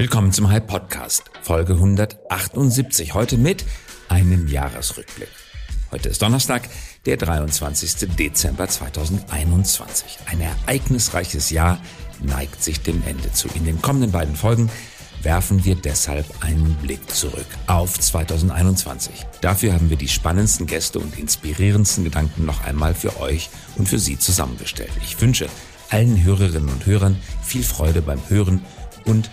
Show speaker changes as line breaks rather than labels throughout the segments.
Willkommen zum Hype Podcast, Folge 178. Heute mit einem Jahresrückblick. Heute ist Donnerstag, der 23. Dezember 2021. Ein ereignisreiches Jahr neigt sich dem Ende zu. In den kommenden beiden Folgen werfen wir deshalb einen Blick zurück auf 2021. Dafür haben wir die spannendsten Gäste und inspirierendsten Gedanken noch einmal für euch und für Sie zusammengestellt. Ich wünsche allen Hörerinnen und Hörern viel Freude beim Hören und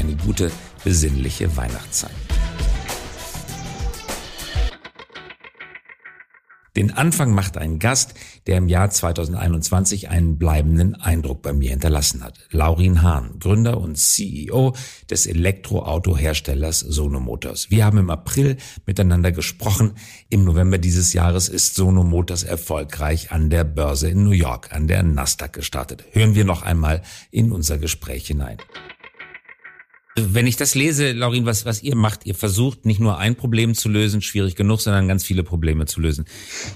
eine gute, besinnliche Weihnachtszeit. Den Anfang macht ein Gast, der im Jahr 2021 einen bleibenden Eindruck bei mir hinterlassen hat. Laurin Hahn, Gründer und CEO des Elektroautoherstellers Sono Motors. Wir haben im April miteinander gesprochen. Im November dieses Jahres ist Sono Motors erfolgreich an der Börse in New York, an der Nasdaq gestartet. Hören wir noch einmal in unser Gespräch hinein. Wenn ich das lese, Laurin, was, was ihr macht, ihr versucht nicht nur ein Problem zu lösen, schwierig genug, sondern ganz viele Probleme zu lösen.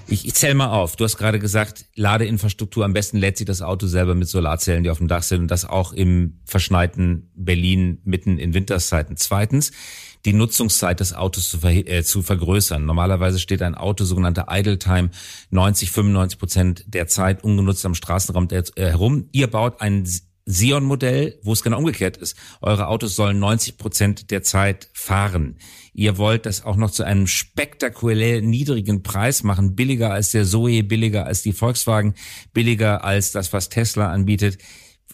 Ich, ich zähl mal auf. Du hast gerade gesagt, Ladeinfrastruktur, am besten lädt sich das Auto selber mit Solarzellen, die auf dem Dach sind und das auch im verschneiten Berlin mitten in Winterszeiten. Zweitens, die Nutzungszeit des Autos zu, ver äh, zu vergrößern. Normalerweise steht ein Auto, sogenannte Idle Time, 90, 95 Prozent der Zeit ungenutzt am Straßenraum äh, herum. Ihr baut ein Sion-Modell, wo es genau umgekehrt ist. Eure Autos sollen 90 Prozent der Zeit fahren. Ihr wollt das auch noch zu einem spektakulär niedrigen Preis machen, billiger als der Zoe, billiger als die Volkswagen, billiger als das, was Tesla anbietet.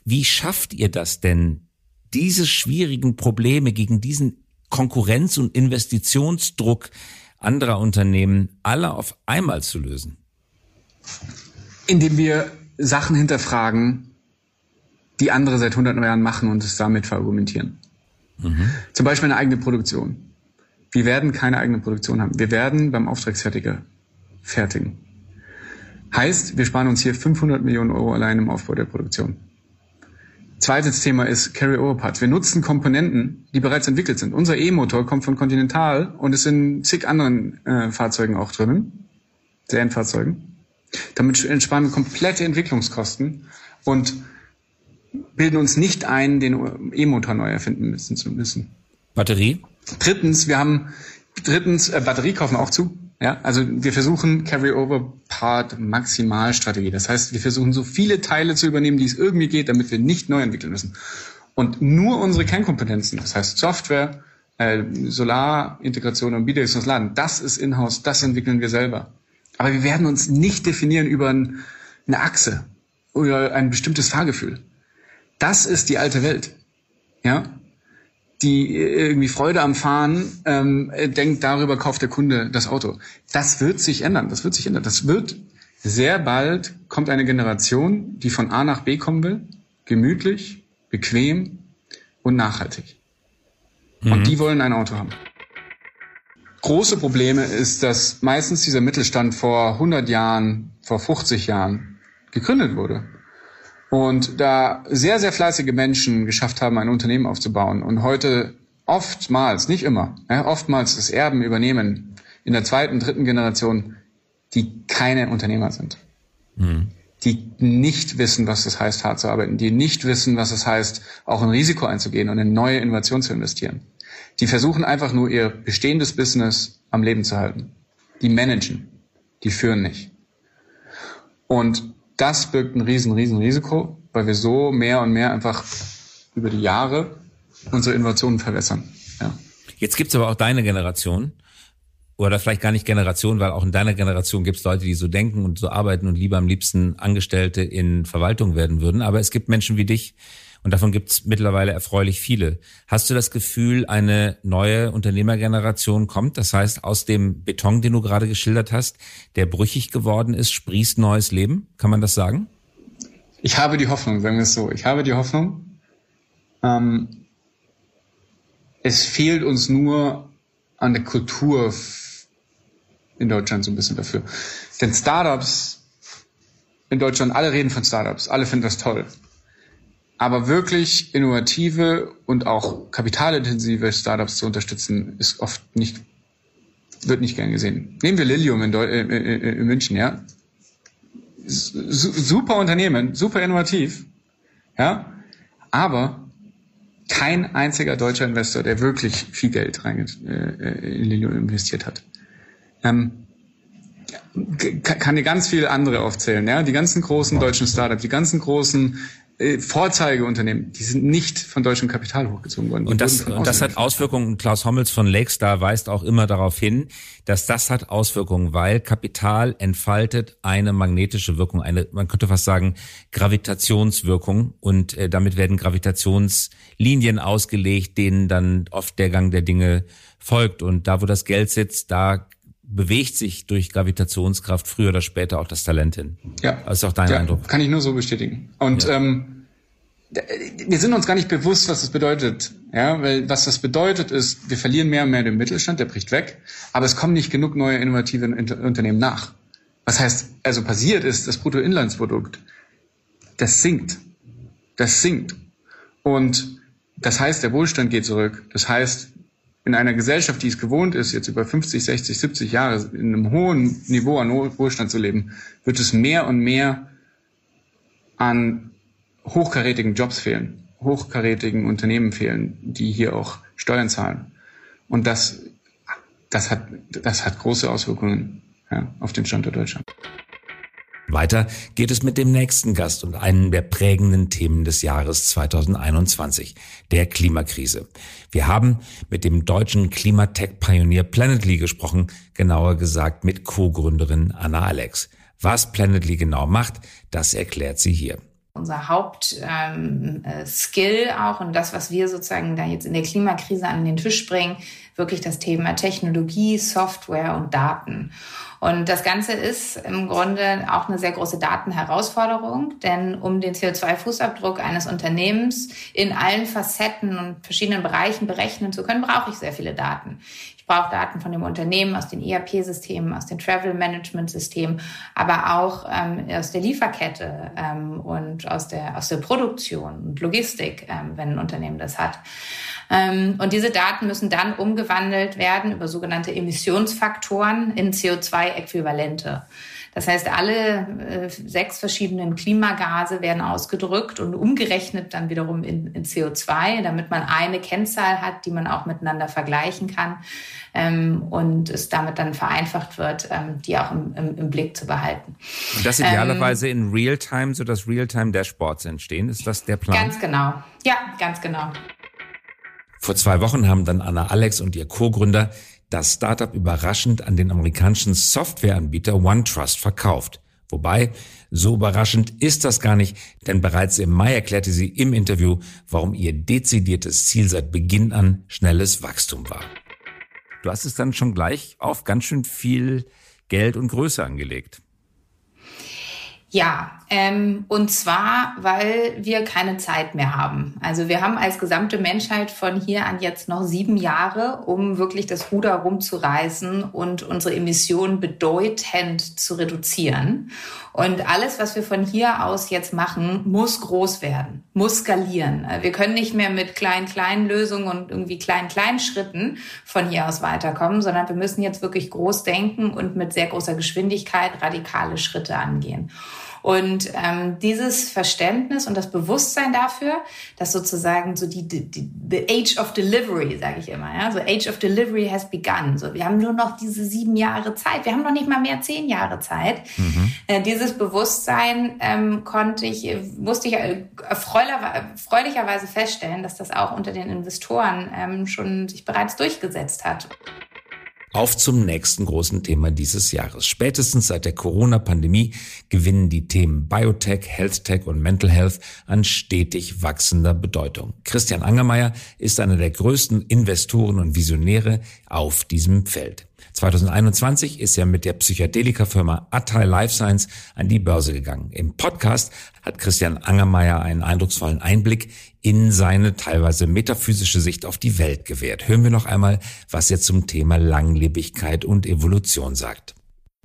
Wie schafft ihr das denn, diese schwierigen Probleme gegen diesen Konkurrenz- und Investitionsdruck anderer Unternehmen alle auf einmal zu lösen?
Indem wir Sachen hinterfragen, die andere seit hunderten Jahren machen und es damit verargumentieren. Mhm. Zum Beispiel eine eigene Produktion. Wir werden keine eigene Produktion haben. Wir werden beim Auftragsfertiger fertigen. Heißt, wir sparen uns hier 500 Millionen Euro allein im Aufbau der Produktion. Zweites Thema ist Carry-Over-Parts. Wir nutzen Komponenten, die bereits entwickelt sind. Unser E-Motor kommt von Continental und ist in zig anderen äh, Fahrzeugen auch drinnen, Serienfahrzeugen. Damit sparen wir komplette Entwicklungskosten und bilden uns nicht ein, den E-Motor neu erfinden müssen zu müssen.
Batterie?
Drittens, wir haben drittens äh, Batterie kaufen auch zu. Ja, also wir versuchen Carry-over-Part Maximalstrategie. Das heißt, wir versuchen so viele Teile zu übernehmen, die es irgendwie geht, damit wir nicht neu entwickeln müssen. Und nur unsere Kernkompetenzen, das heißt Software, äh, Solarintegration und bidirektionales Laden, das ist in-house, das entwickeln wir selber. Aber wir werden uns nicht definieren über ein, eine Achse oder ein bestimmtes Fahrgefühl. Das ist die alte Welt. Ja, die irgendwie Freude am Fahren ähm, denkt, darüber kauft der Kunde das Auto. Das wird sich ändern. Das wird sich ändern. Das wird sehr bald kommt eine Generation, die von A nach B kommen will, gemütlich, bequem und nachhaltig. Mhm. Und die wollen ein Auto haben. Große Probleme ist, dass meistens dieser Mittelstand vor 100 Jahren, vor 50 Jahren gegründet wurde. Und da sehr, sehr fleißige Menschen geschafft haben, ein Unternehmen aufzubauen und heute oftmals, nicht immer, ja, oftmals das Erben übernehmen in der zweiten, dritten Generation, die keine Unternehmer sind. Mhm. Die nicht wissen, was das heißt, hart zu arbeiten, die nicht wissen, was es heißt, auch ein Risiko einzugehen und in neue Innovationen zu investieren. Die versuchen einfach nur ihr bestehendes Business am Leben zu halten. Die managen, die führen nicht. Und das birgt ein riesen, riesen Risiko, weil wir so mehr und mehr einfach über die Jahre unsere Innovationen verwässern. Ja.
Jetzt gibt's aber auch deine Generation. Oder vielleicht gar nicht Generation, weil auch in deiner Generation gibt's Leute, die so denken und so arbeiten und lieber am liebsten Angestellte in Verwaltung werden würden. Aber es gibt Menschen wie dich, und davon gibt es mittlerweile erfreulich viele. Hast du das Gefühl, eine neue Unternehmergeneration kommt? Das heißt, aus dem Beton, den du gerade geschildert hast, der brüchig geworden ist, sprießt neues Leben? Kann man das sagen?
Ich habe die Hoffnung, sagen wir es so. Ich habe die Hoffnung. Ähm, es fehlt uns nur an der Kultur in Deutschland so ein bisschen dafür. Denn Startups in Deutschland, alle reden von Startups, alle finden das toll. Aber wirklich innovative und auch kapitalintensive Startups zu unterstützen, ist oft nicht, wird nicht gern gesehen. Nehmen wir Lilium in, Deu äh, äh, äh in München, ja. super Unternehmen, super innovativ, ja. Aber kein einziger deutscher Investor, der wirklich viel Geld rein äh, in Lilio investiert hat. Ähm, kann dir ganz viele andere aufzählen, ja. Die ganzen großen deutschen Startups, die ganzen großen äh, Vorzeigeunternehmen, die sind nicht von deutschem Kapital hochgezogen worden.
und das, und das hat Auswirkungen. Klaus Hommels von Lakestar weist auch immer darauf hin, dass das hat Auswirkungen, weil Kapital entfaltet eine magnetische Wirkung, eine, man könnte fast sagen, Gravitationswirkung und äh, damit werden Gravitationslinien ausgelegt, denen dann oft der Gang der Dinge folgt. Und da, wo das Geld sitzt, da bewegt sich durch Gravitationskraft früher oder später auch das Talent hin.
Ja. Das ist auch dein ja, Eindruck. Kann ich nur so bestätigen. Und ja. ähm, wir sind uns gar nicht bewusst, was das bedeutet. Ja, weil was das bedeutet ist, wir verlieren mehr und mehr den Mittelstand, der bricht weg, aber es kommen nicht genug neue innovative Unternehmen nach. Was heißt, also passiert ist, das Bruttoinlandsprodukt, das sinkt. Das sinkt. Und das heißt, der Wohlstand geht zurück. Das heißt, in einer Gesellschaft, die es gewohnt ist, jetzt über 50, 60, 70 Jahre in einem hohen Niveau an Wohlstand zu leben, wird es mehr und mehr an hochkarätigen Jobs fehlen, hochkarätigen Unternehmen fehlen, die hier auch Steuern zahlen. Und das, das hat, das hat große Auswirkungen ja, auf den Standort Deutschland.
Weiter geht es mit dem nächsten Gast und einem der prägenden Themen des Jahres 2021, der Klimakrise. Wir haben mit dem deutschen Klimatech-Pionier Planetly gesprochen, genauer gesagt mit Co-Gründerin Anna Alex. Was Planetly genau macht, das erklärt sie hier
unser Hauptskill ähm, äh, auch und das, was wir sozusagen da jetzt in der Klimakrise an den Tisch bringen, wirklich das Thema Technologie, Software und Daten. Und das Ganze ist im Grunde auch eine sehr große Datenherausforderung, denn um den CO2-Fußabdruck eines Unternehmens in allen Facetten und verschiedenen Bereichen berechnen zu können, brauche ich sehr viele Daten. Ich brauche Daten von dem Unternehmen, aus den ERP-Systemen, aus den Travel-Management-Systemen, aber auch ähm, aus der Lieferkette ähm, und aus der, aus der Produktion und Logistik, ähm, wenn ein Unternehmen das hat. Ähm, und diese Daten müssen dann umgewandelt werden über sogenannte Emissionsfaktoren in CO2-Äquivalente. Das heißt, alle äh, sechs verschiedenen Klimagase werden ausgedrückt und umgerechnet dann wiederum in, in, CO2, damit man eine Kennzahl hat, die man auch miteinander vergleichen kann ähm, und es damit dann vereinfacht wird, ähm, die auch im, im, im, Blick zu behalten.
Und das idealerweise ähm, in Realtime, so dass Realtime-Dashboards entstehen. Ist das der Plan?
Ganz genau. Ja, ganz genau.
Vor zwei Wochen haben dann Anna Alex und ihr Co-Gründer das Startup überraschend an den amerikanischen Softwareanbieter OneTrust verkauft. Wobei, so überraschend ist das gar nicht, denn bereits im Mai erklärte sie im Interview, warum ihr dezidiertes Ziel seit Beginn an schnelles Wachstum war. Du hast es dann schon gleich auf ganz schön viel Geld und Größe angelegt.
Ja, ähm, und zwar, weil wir keine Zeit mehr haben. Also wir haben als gesamte Menschheit von hier an jetzt noch sieben Jahre, um wirklich das Ruder rumzureißen und unsere Emissionen bedeutend zu reduzieren. Und alles, was wir von hier aus jetzt machen, muss groß werden, muss skalieren. Wir können nicht mehr mit kleinen, kleinen Lösungen und irgendwie kleinen, kleinen Schritten von hier aus weiterkommen, sondern wir müssen jetzt wirklich groß denken und mit sehr großer Geschwindigkeit radikale Schritte angehen. Und ähm, dieses Verständnis und das Bewusstsein dafür, dass sozusagen so die, die, die the age of delivery, sage ich immer, ja, so age of delivery has begun. So, wir haben nur noch diese sieben Jahre Zeit, wir haben noch nicht mal mehr zehn Jahre Zeit. Mhm. Äh, dieses Bewusstsein ähm, konnte ich, musste ich äh, erfreulicherweise feststellen, dass das auch unter den Investoren ähm, schon sich bereits durchgesetzt hat.
Auf zum nächsten großen Thema dieses Jahres. Spätestens seit der Corona-Pandemie gewinnen die Themen Biotech, Healthtech und Mental Health an stetig wachsender Bedeutung. Christian Angermeier ist einer der größten Investoren und Visionäre auf diesem Feld. 2021 ist er mit der Psychedelika-Firma Atai Life Science an die Börse gegangen. Im Podcast hat Christian Angermeier einen eindrucksvollen Einblick in seine teilweise metaphysische Sicht auf die Welt gewährt. Hören wir noch einmal, was er zum Thema Langlebigkeit und Evolution sagt.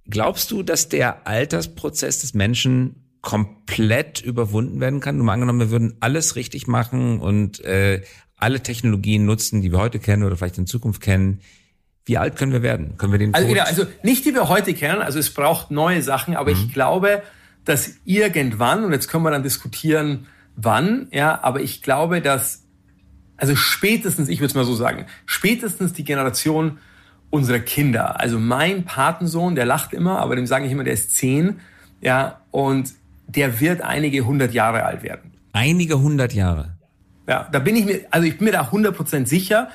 Glaubst du, dass der Altersprozess des Menschen komplett überwunden werden kann? Nur mal angenommen, wir würden alles richtig machen und äh, alle Technologien nutzen, die wir heute kennen oder vielleicht in Zukunft kennen. Wie alt können wir werden? Können wir den
also, genau, also nicht die wir heute kennen, also es braucht neue Sachen, aber mhm. ich glaube, dass irgendwann, und jetzt können wir dann diskutieren, wann, ja, aber ich glaube, dass also spätestens, ich würde es mal so sagen, spätestens die Generation unserer Kinder. Also mein Patensohn, der lacht immer, aber dem sage ich immer, der ist zehn, ja, und der wird einige hundert Jahre alt werden.
Einige hundert Jahre.
Ja, da bin ich mir, also ich bin mir da hundert Prozent sicher.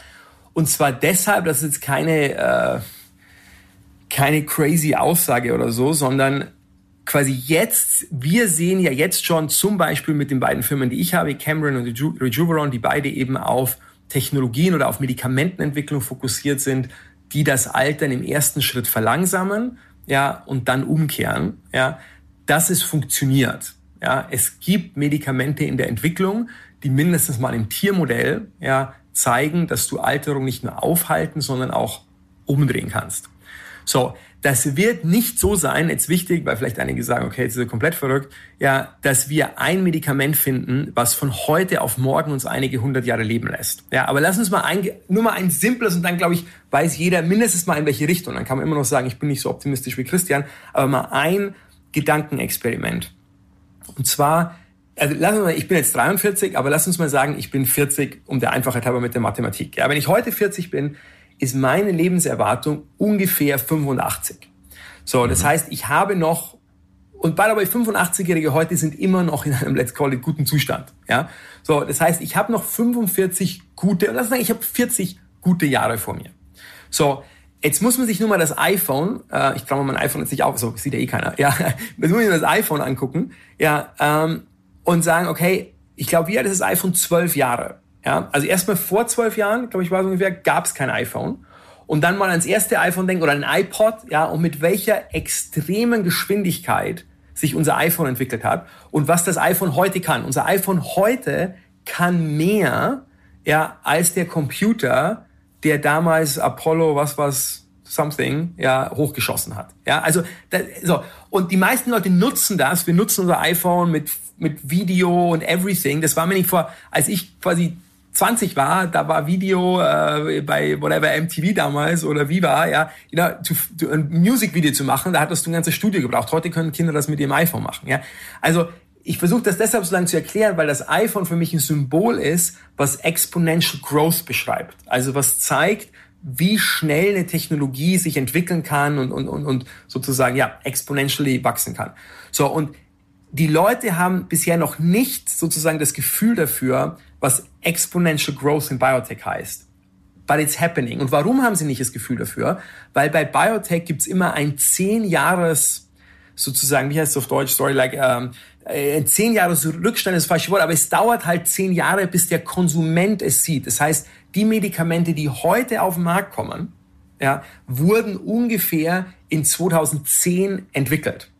Und zwar deshalb, das ist jetzt keine, äh, keine crazy Aussage oder so, sondern quasi jetzt, wir sehen ja jetzt schon zum Beispiel mit den beiden Firmen, die ich habe, Cameron und Reju Rejuveron, die beide eben auf Technologien oder auf Medikamentenentwicklung fokussiert sind, die das Altern im ersten Schritt verlangsamen, ja, und dann umkehren, ja, dass es funktioniert. Ja, es gibt Medikamente in der Entwicklung, die mindestens mal im Tiermodell, ja, zeigen, dass du Alterung nicht nur aufhalten, sondern auch umdrehen kannst. So, das wird nicht so sein, jetzt wichtig, weil vielleicht einige sagen, okay, jetzt ist er komplett verrückt, ja, dass wir ein Medikament finden, was von heute auf morgen uns einige hundert Jahre leben lässt. Ja, aber lass uns mal ein, nur mal ein simples und dann glaube ich, weiß jeder mindestens mal in welche Richtung. Dann kann man immer noch sagen, ich bin nicht so optimistisch wie Christian, aber mal ein Gedankenexperiment. Und zwar, also lass uns mal, ich bin jetzt 43, aber lass uns mal sagen, ich bin 40 um der Einfachheit halber mit der Mathematik. Ja, wenn ich heute 40 bin, ist meine Lebenserwartung ungefähr 85. So, das mhm. heißt, ich habe noch und by the way, 85-Jährige heute sind immer noch in einem Let's Call it guten Zustand. Ja, so, das heißt, ich habe noch 45 gute, und das sagen, ich habe 40 gute Jahre vor mir. So, jetzt muss man sich nur mal das iPhone, äh, ich traue mal mein iPhone jetzt nicht auf, so sieht ja eh keiner. Ja, jetzt muss man das iPhone angucken, ja, ähm, und sagen, okay, ich glaube, wie alt ist das iPhone? 12 Jahre. Ja, also erstmal vor zwölf Jahren, glaube ich, war es ungefähr, gab es kein iPhone. Und dann mal ans erste iPhone denken oder ein iPod, ja, und mit welcher extremen Geschwindigkeit sich unser iPhone entwickelt hat und was das iPhone heute kann. Unser iPhone heute kann mehr, ja, als der Computer, der damals Apollo, was was, something, ja, hochgeschossen hat. Ja, also, das, so. Und die meisten Leute nutzen das. Wir nutzen unser iPhone mit, mit Video und everything. Das war mir nicht vor, als ich quasi 20 war, da war Video äh, bei whatever MTV damals oder Viva, ja, know, to, to, ein Musikvideo zu machen, da hattest du ein ganzes Studio gebraucht. Heute können Kinder das mit ihrem iPhone machen, ja. Also ich versuche das deshalb so lange zu erklären, weil das iPhone für mich ein Symbol ist, was exponential growth beschreibt. Also was zeigt, wie schnell eine Technologie sich entwickeln kann und, und, und, und sozusagen ja exponentially wachsen kann. So und die Leute haben bisher noch nicht sozusagen das Gefühl dafür, was Exponential Growth in Biotech heißt. But it's happening. Und warum haben sie nicht das Gefühl dafür? Weil bei Biotech gibt's immer ein zehn Jahres, sozusagen, wie heißt es auf Deutsch, sorry, like, ähm, ein zehn Jahres Rückstand ist das falsche Wort, aber es dauert halt zehn Jahre, bis der Konsument es sieht. Das heißt, die Medikamente, die heute auf den Markt kommen, ja, wurden ungefähr in 2010 entwickelt.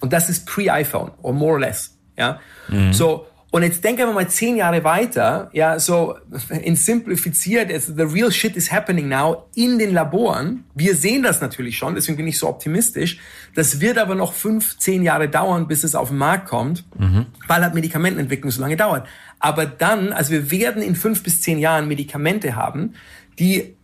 Und das ist pre-iPhone, or more or less. Ja, mhm. so, und jetzt denken wir mal zehn Jahre weiter, ja, so in simplifiziert, the real shit is happening now in den Laboren. Wir sehen das natürlich schon, deswegen bin ich so optimistisch. Das wird aber noch fünf, zehn Jahre dauern, bis es auf den Markt kommt, mhm. weil halt Medikamentenentwicklung so lange dauert. Aber dann, also wir werden in fünf bis zehn Jahren Medikamente haben, die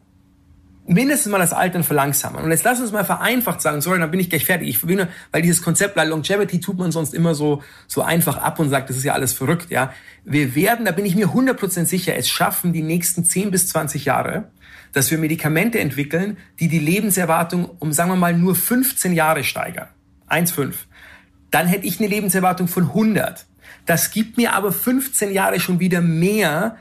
mindestens mal das Altern verlangsamen. Und jetzt lass uns mal vereinfacht sagen, sorry, dann bin ich gleich fertig. Ich will nur, weil dieses Konzept bei Longevity tut man sonst immer so, so einfach ab und sagt, das ist ja alles verrückt, ja. Wir werden, da bin ich mir 100% sicher, es schaffen die nächsten 10 bis 20 Jahre, dass wir Medikamente entwickeln, die die Lebenserwartung um, sagen wir mal, nur 15 Jahre steigern. 1,5. Dann hätte ich eine Lebenserwartung von 100. Das gibt mir aber 15 Jahre schon wieder mehr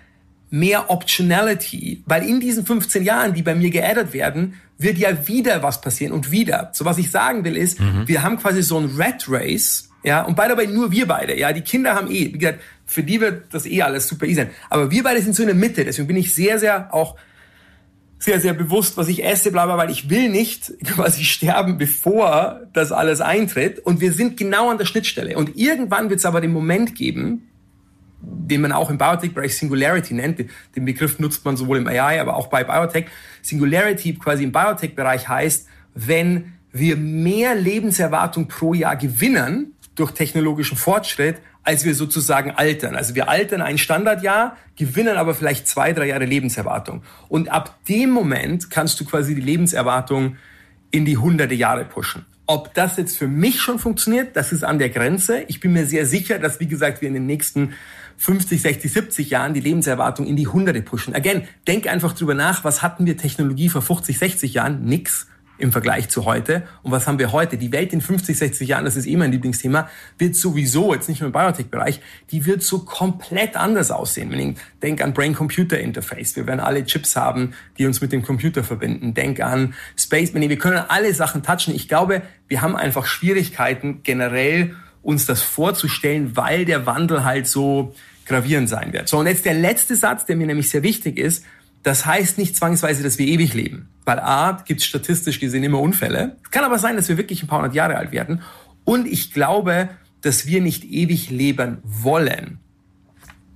mehr Optionality, weil in diesen 15 Jahren, die bei mir geaddet werden, wird ja wieder was passieren und wieder. So was ich sagen will ist, mhm. wir haben quasi so ein Red Race, ja, und bei dabei nur wir beide, ja, die Kinder haben eh, wie gesagt, für die wird das eh alles super easy sein. Aber wir beide sind so in der Mitte, deswegen bin ich sehr, sehr auch sehr, sehr bewusst, was ich esse, bla, bla, weil ich will nicht quasi sterben, bevor das alles eintritt. Und wir sind genau an der Schnittstelle. Und irgendwann wird es aber den Moment geben, den man auch im Biotech-Bereich Singularity nennt. Den Begriff nutzt man sowohl im AI, aber auch bei Biotech. Singularity quasi im Biotech-Bereich heißt, wenn wir mehr Lebenserwartung pro Jahr gewinnen durch technologischen Fortschritt, als wir sozusagen altern. Also wir altern ein Standardjahr, gewinnen aber vielleicht zwei, drei Jahre Lebenserwartung. Und ab dem Moment kannst du quasi die Lebenserwartung in die hunderte Jahre pushen. Ob das jetzt für mich schon funktioniert, das ist an der Grenze. Ich bin mir sehr sicher, dass, wie gesagt, wir in den nächsten 50, 60, 70 Jahren die Lebenserwartung in die Hunderte pushen. Again, denk einfach drüber nach, was hatten wir Technologie vor 50, 60 Jahren? Nix im Vergleich zu heute. Und was haben wir heute? Die Welt in 50, 60 Jahren, das ist eh mein Lieblingsthema, wird sowieso, jetzt nicht nur im Biotech-Bereich, die wird so komplett anders aussehen. Wenn ich denke an Brain-Computer-Interface, wir werden alle Chips haben, die uns mit dem Computer verbinden. Denk an Space, wir können alle Sachen touchen. Ich glaube, wir haben einfach Schwierigkeiten generell, uns das vorzustellen, weil der Wandel halt so gravierend sein wird. So, und jetzt der letzte Satz, der mir nämlich sehr wichtig ist, das heißt nicht zwangsweise, dass wir ewig leben. Weil A, gibt es statistisch gesehen immer Unfälle. Es kann aber sein, dass wir wirklich ein paar hundert Jahre alt werden. Und ich glaube, dass wir nicht ewig leben wollen,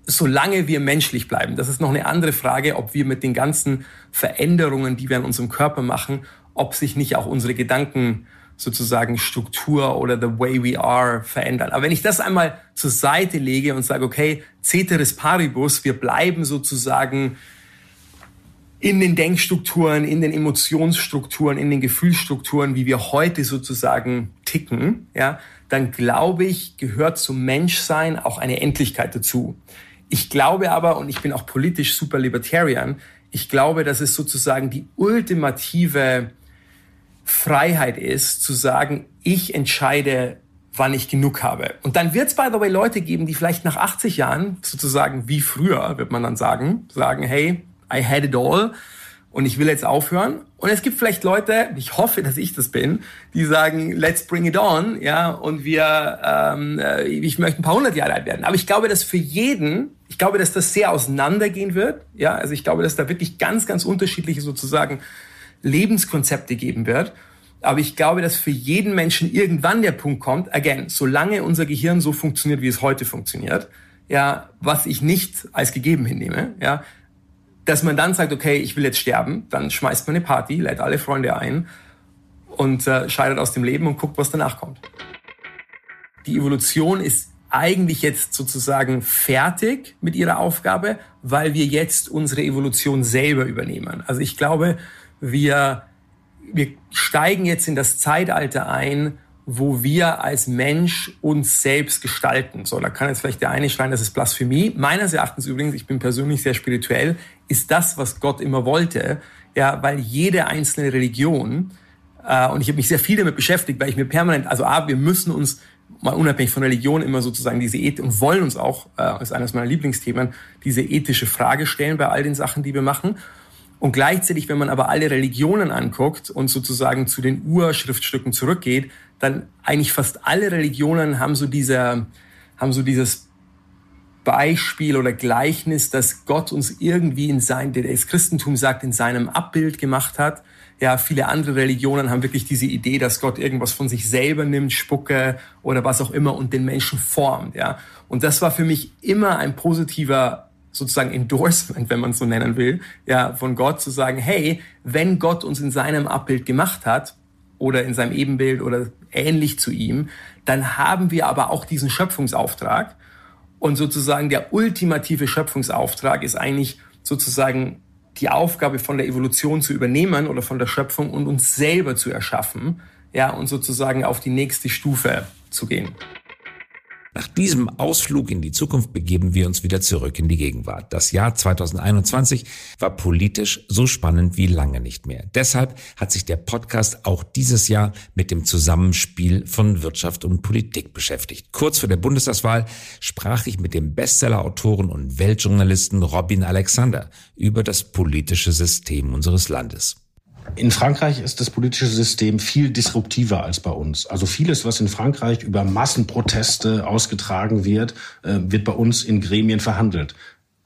solange wir menschlich bleiben. Das ist noch eine andere Frage, ob wir mit den ganzen Veränderungen, die wir an unserem Körper machen, ob sich nicht auch unsere Gedanken sozusagen Struktur oder the way we are verändern. Aber wenn ich das einmal zur Seite lege und sage, okay, ceteris paribus, wir bleiben sozusagen in den Denkstrukturen, in den Emotionsstrukturen, in den Gefühlsstrukturen, wie wir heute sozusagen ticken, ja, dann glaube ich, gehört zum Menschsein auch eine Endlichkeit dazu. Ich glaube aber, und ich bin auch politisch super libertarian, ich glaube, dass es sozusagen die ultimative Freiheit ist, zu sagen, ich entscheide, wann ich genug habe. Und dann wird es, by the way, Leute geben, die vielleicht nach 80 Jahren, sozusagen wie früher, wird man dann sagen, sagen, hey, I had it all und ich will jetzt aufhören. Und es gibt vielleicht Leute, ich hoffe, dass ich das bin, die sagen, let's bring it on, ja, und wir, ähm, äh, ich möchte ein paar hundert Jahre alt werden. Aber ich glaube, dass für jeden, ich glaube, dass das sehr auseinandergehen wird, ja, also ich glaube, dass da wirklich ganz, ganz unterschiedliche sozusagen Lebenskonzepte geben wird. Aber ich glaube, dass für jeden Menschen irgendwann der Punkt kommt, again, solange unser Gehirn so funktioniert, wie es heute funktioniert, ja, was ich nicht als gegeben hinnehme, ja, dass man dann sagt, okay, ich will jetzt sterben, dann schmeißt man eine Party, lädt alle Freunde ein und äh, scheidet aus dem Leben und guckt, was danach kommt. Die Evolution ist eigentlich jetzt sozusagen fertig mit ihrer Aufgabe, weil wir jetzt unsere Evolution selber übernehmen. Also ich glaube, wir, wir steigen jetzt in das Zeitalter ein, wo wir als Mensch uns selbst gestalten. So, da kann jetzt vielleicht der eine schreien, das ist Blasphemie. Meines Erachtens übrigens, ich bin persönlich sehr spirituell, ist das, was Gott immer wollte. Ja, weil jede einzelne Religion, äh, und ich habe mich sehr viel damit beschäftigt, weil ich mir permanent, also A, wir müssen uns mal unabhängig von Religion immer sozusagen diese Ethik und wollen uns auch, äh, ist eines meiner Lieblingsthemen, diese ethische Frage stellen bei all den Sachen, die wir machen. Und gleichzeitig, wenn man aber alle Religionen anguckt und sozusagen zu den Urschriftstücken zurückgeht, dann eigentlich fast alle Religionen haben so diese, haben so dieses Beispiel oder Gleichnis, dass Gott uns irgendwie in sein, das Christentum sagt, in seinem Abbild gemacht hat. Ja, viele andere Religionen haben wirklich diese Idee, dass Gott irgendwas von sich selber nimmt, Spucke oder was auch immer und den Menschen formt. Ja, und das war für mich immer ein positiver sozusagen Endorsement, wenn man so nennen will, ja, von Gott zu sagen, hey, wenn Gott uns in seinem Abbild gemacht hat oder in seinem Ebenbild oder ähnlich zu ihm, dann haben wir aber auch diesen Schöpfungsauftrag und sozusagen der ultimative Schöpfungsauftrag ist eigentlich sozusagen die Aufgabe von der Evolution zu übernehmen oder von der Schöpfung und uns selber zu erschaffen, ja, und sozusagen auf die nächste Stufe zu gehen.
Nach diesem Ausflug in die Zukunft begeben wir uns wieder zurück in die Gegenwart. Das Jahr 2021 war politisch so spannend wie lange nicht mehr. Deshalb hat sich der Podcast auch dieses Jahr mit dem Zusammenspiel von Wirtschaft und Politik beschäftigt. Kurz vor der Bundestagswahl sprach ich mit dem Bestsellerautoren und Weltjournalisten Robin Alexander über das politische System unseres Landes.
In Frankreich ist das politische System viel disruptiver als bei uns. Also vieles, was in Frankreich über Massenproteste ausgetragen wird, äh, wird bei uns in Gremien verhandelt.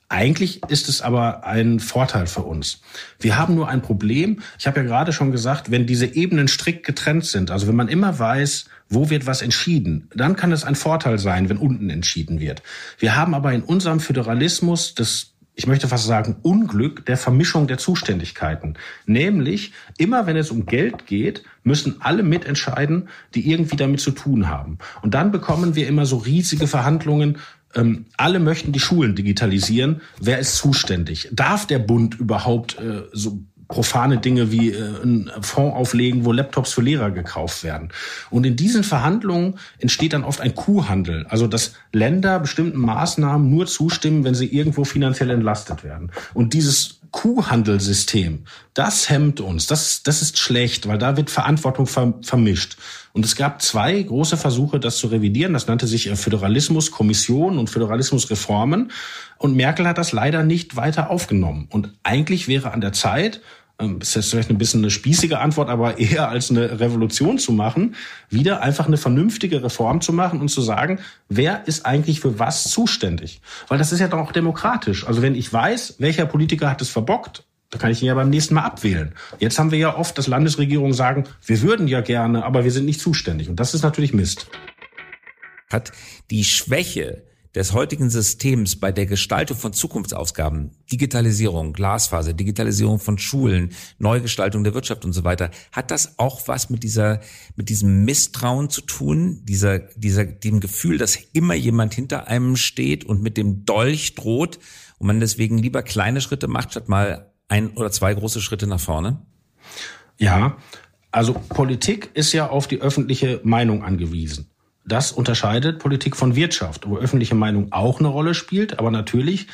Eigentlich ist es aber ein Vorteil für uns. Wir haben nur ein Problem. Ich habe ja gerade schon gesagt, wenn diese Ebenen strikt getrennt sind, also wenn man immer weiß, wo wird was entschieden, dann kann es ein Vorteil sein, wenn unten entschieden wird. Wir haben aber in unserem Föderalismus das ich möchte fast sagen, Unglück der Vermischung der Zuständigkeiten. Nämlich, immer wenn es um Geld geht, müssen alle mitentscheiden, die irgendwie damit zu tun haben. Und dann bekommen wir immer so riesige Verhandlungen. Ähm, alle möchten die Schulen digitalisieren. Wer ist zuständig? Darf der Bund überhaupt äh, so profane Dinge wie äh, ein Fonds auflegen, wo Laptops für Lehrer gekauft werden. Und in diesen Verhandlungen entsteht dann oft ein Kuhhandel, also dass Länder bestimmten Maßnahmen nur zustimmen, wenn sie irgendwo finanziell entlastet werden. Und dieses Kuhhandelsystem, das hemmt uns. Das, das ist schlecht, weil da wird Verantwortung vermischt. Und es gab zwei große Versuche, das zu revidieren. Das nannte sich äh, Föderalismuskommission und Föderalismusreformen. Und Merkel hat das leider nicht weiter aufgenommen. Und eigentlich wäre an der Zeit, ähm, ist jetzt vielleicht ein bisschen eine spießige Antwort, aber eher als eine Revolution zu machen, wieder einfach eine vernünftige Reform zu machen und zu sagen, wer ist eigentlich für was zuständig? Weil das ist ja doch auch demokratisch. Also wenn ich weiß, welcher Politiker hat es verbockt, da kann ich ihn ja beim nächsten Mal abwählen. Jetzt haben wir ja oft, dass Landesregierungen sagen, wir würden ja gerne, aber wir sind nicht zuständig. Und das ist natürlich Mist.
Hat die Schwäche des heutigen Systems bei der Gestaltung von Zukunftsausgaben, Digitalisierung, Glasfaser, Digitalisierung von Schulen, Neugestaltung der Wirtschaft und so weiter, hat das auch was mit dieser, mit diesem Misstrauen zu tun, dieser, dieser, dem Gefühl, dass immer jemand hinter einem steht und mit dem Dolch droht und man deswegen lieber kleine Schritte macht, statt mal ein oder zwei große Schritte nach vorne?
Ja, also Politik ist ja auf die öffentliche Meinung angewiesen. Das unterscheidet Politik von Wirtschaft, wo öffentliche Meinung auch eine Rolle spielt. Aber natürlich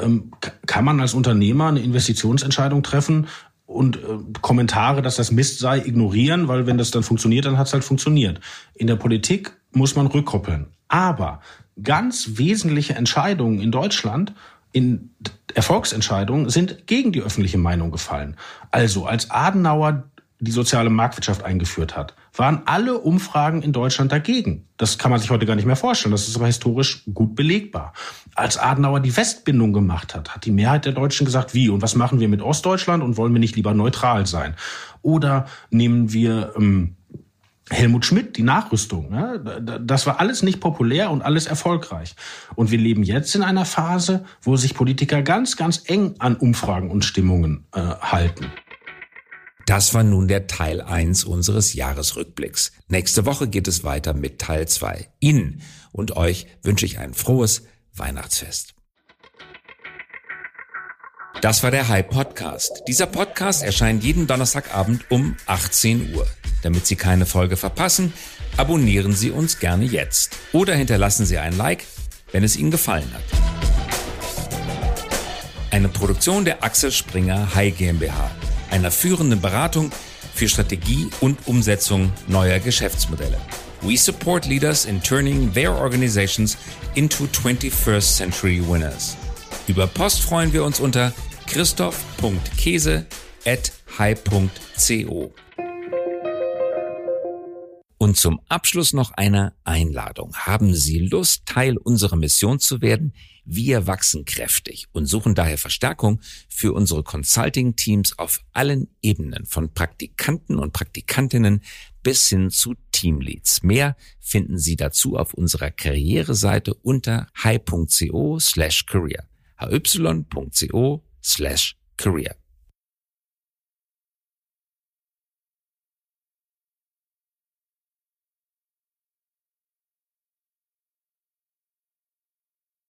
ähm, kann man als Unternehmer eine Investitionsentscheidung treffen und äh, Kommentare, dass das Mist sei, ignorieren, weil wenn das dann funktioniert, dann hat es halt funktioniert. In der Politik muss man rückkoppeln. Aber ganz wesentliche Entscheidungen in Deutschland in Erfolgsentscheidungen sind gegen die öffentliche Meinung gefallen. Also als Adenauer die soziale Marktwirtschaft eingeführt hat, waren alle Umfragen in Deutschland dagegen. Das kann man sich heute gar nicht mehr vorstellen. Das ist aber historisch gut belegbar. Als Adenauer die Westbindung gemacht hat, hat die Mehrheit der Deutschen gesagt, wie und was machen wir mit Ostdeutschland und wollen wir nicht lieber neutral sein? Oder nehmen wir ähm, Helmut Schmidt, die Nachrüstung. Ja, das war alles nicht populär und alles erfolgreich. Und wir leben jetzt in einer Phase, wo sich Politiker ganz, ganz eng an Umfragen und Stimmungen äh, halten.
Das war nun der Teil 1 unseres Jahresrückblicks. Nächste Woche geht es weiter mit Teil 2. Ihnen und euch wünsche ich ein frohes Weihnachtsfest. Das war der High Podcast. Dieser Podcast erscheint jeden Donnerstagabend um 18 Uhr. Damit Sie keine Folge verpassen, abonnieren Sie uns gerne jetzt oder hinterlassen Sie ein Like, wenn es Ihnen gefallen hat. Eine Produktion der Axel Springer High GmbH einer führenden Beratung für Strategie und Umsetzung neuer Geschäftsmodelle. We support leaders in turning their organizations into 21st century winners. Über Post freuen wir uns unter christoph.käse at high.co. Und zum Abschluss noch eine Einladung. Haben Sie Lust, Teil unserer Mission zu werden? Wir wachsen kräftig und suchen daher Verstärkung für unsere Consulting-Teams auf allen Ebenen, von Praktikanten und Praktikantinnen bis hin zu Teamleads. Mehr finden Sie dazu auf unserer Karriereseite unter hi.co slash career. hy.co slash career.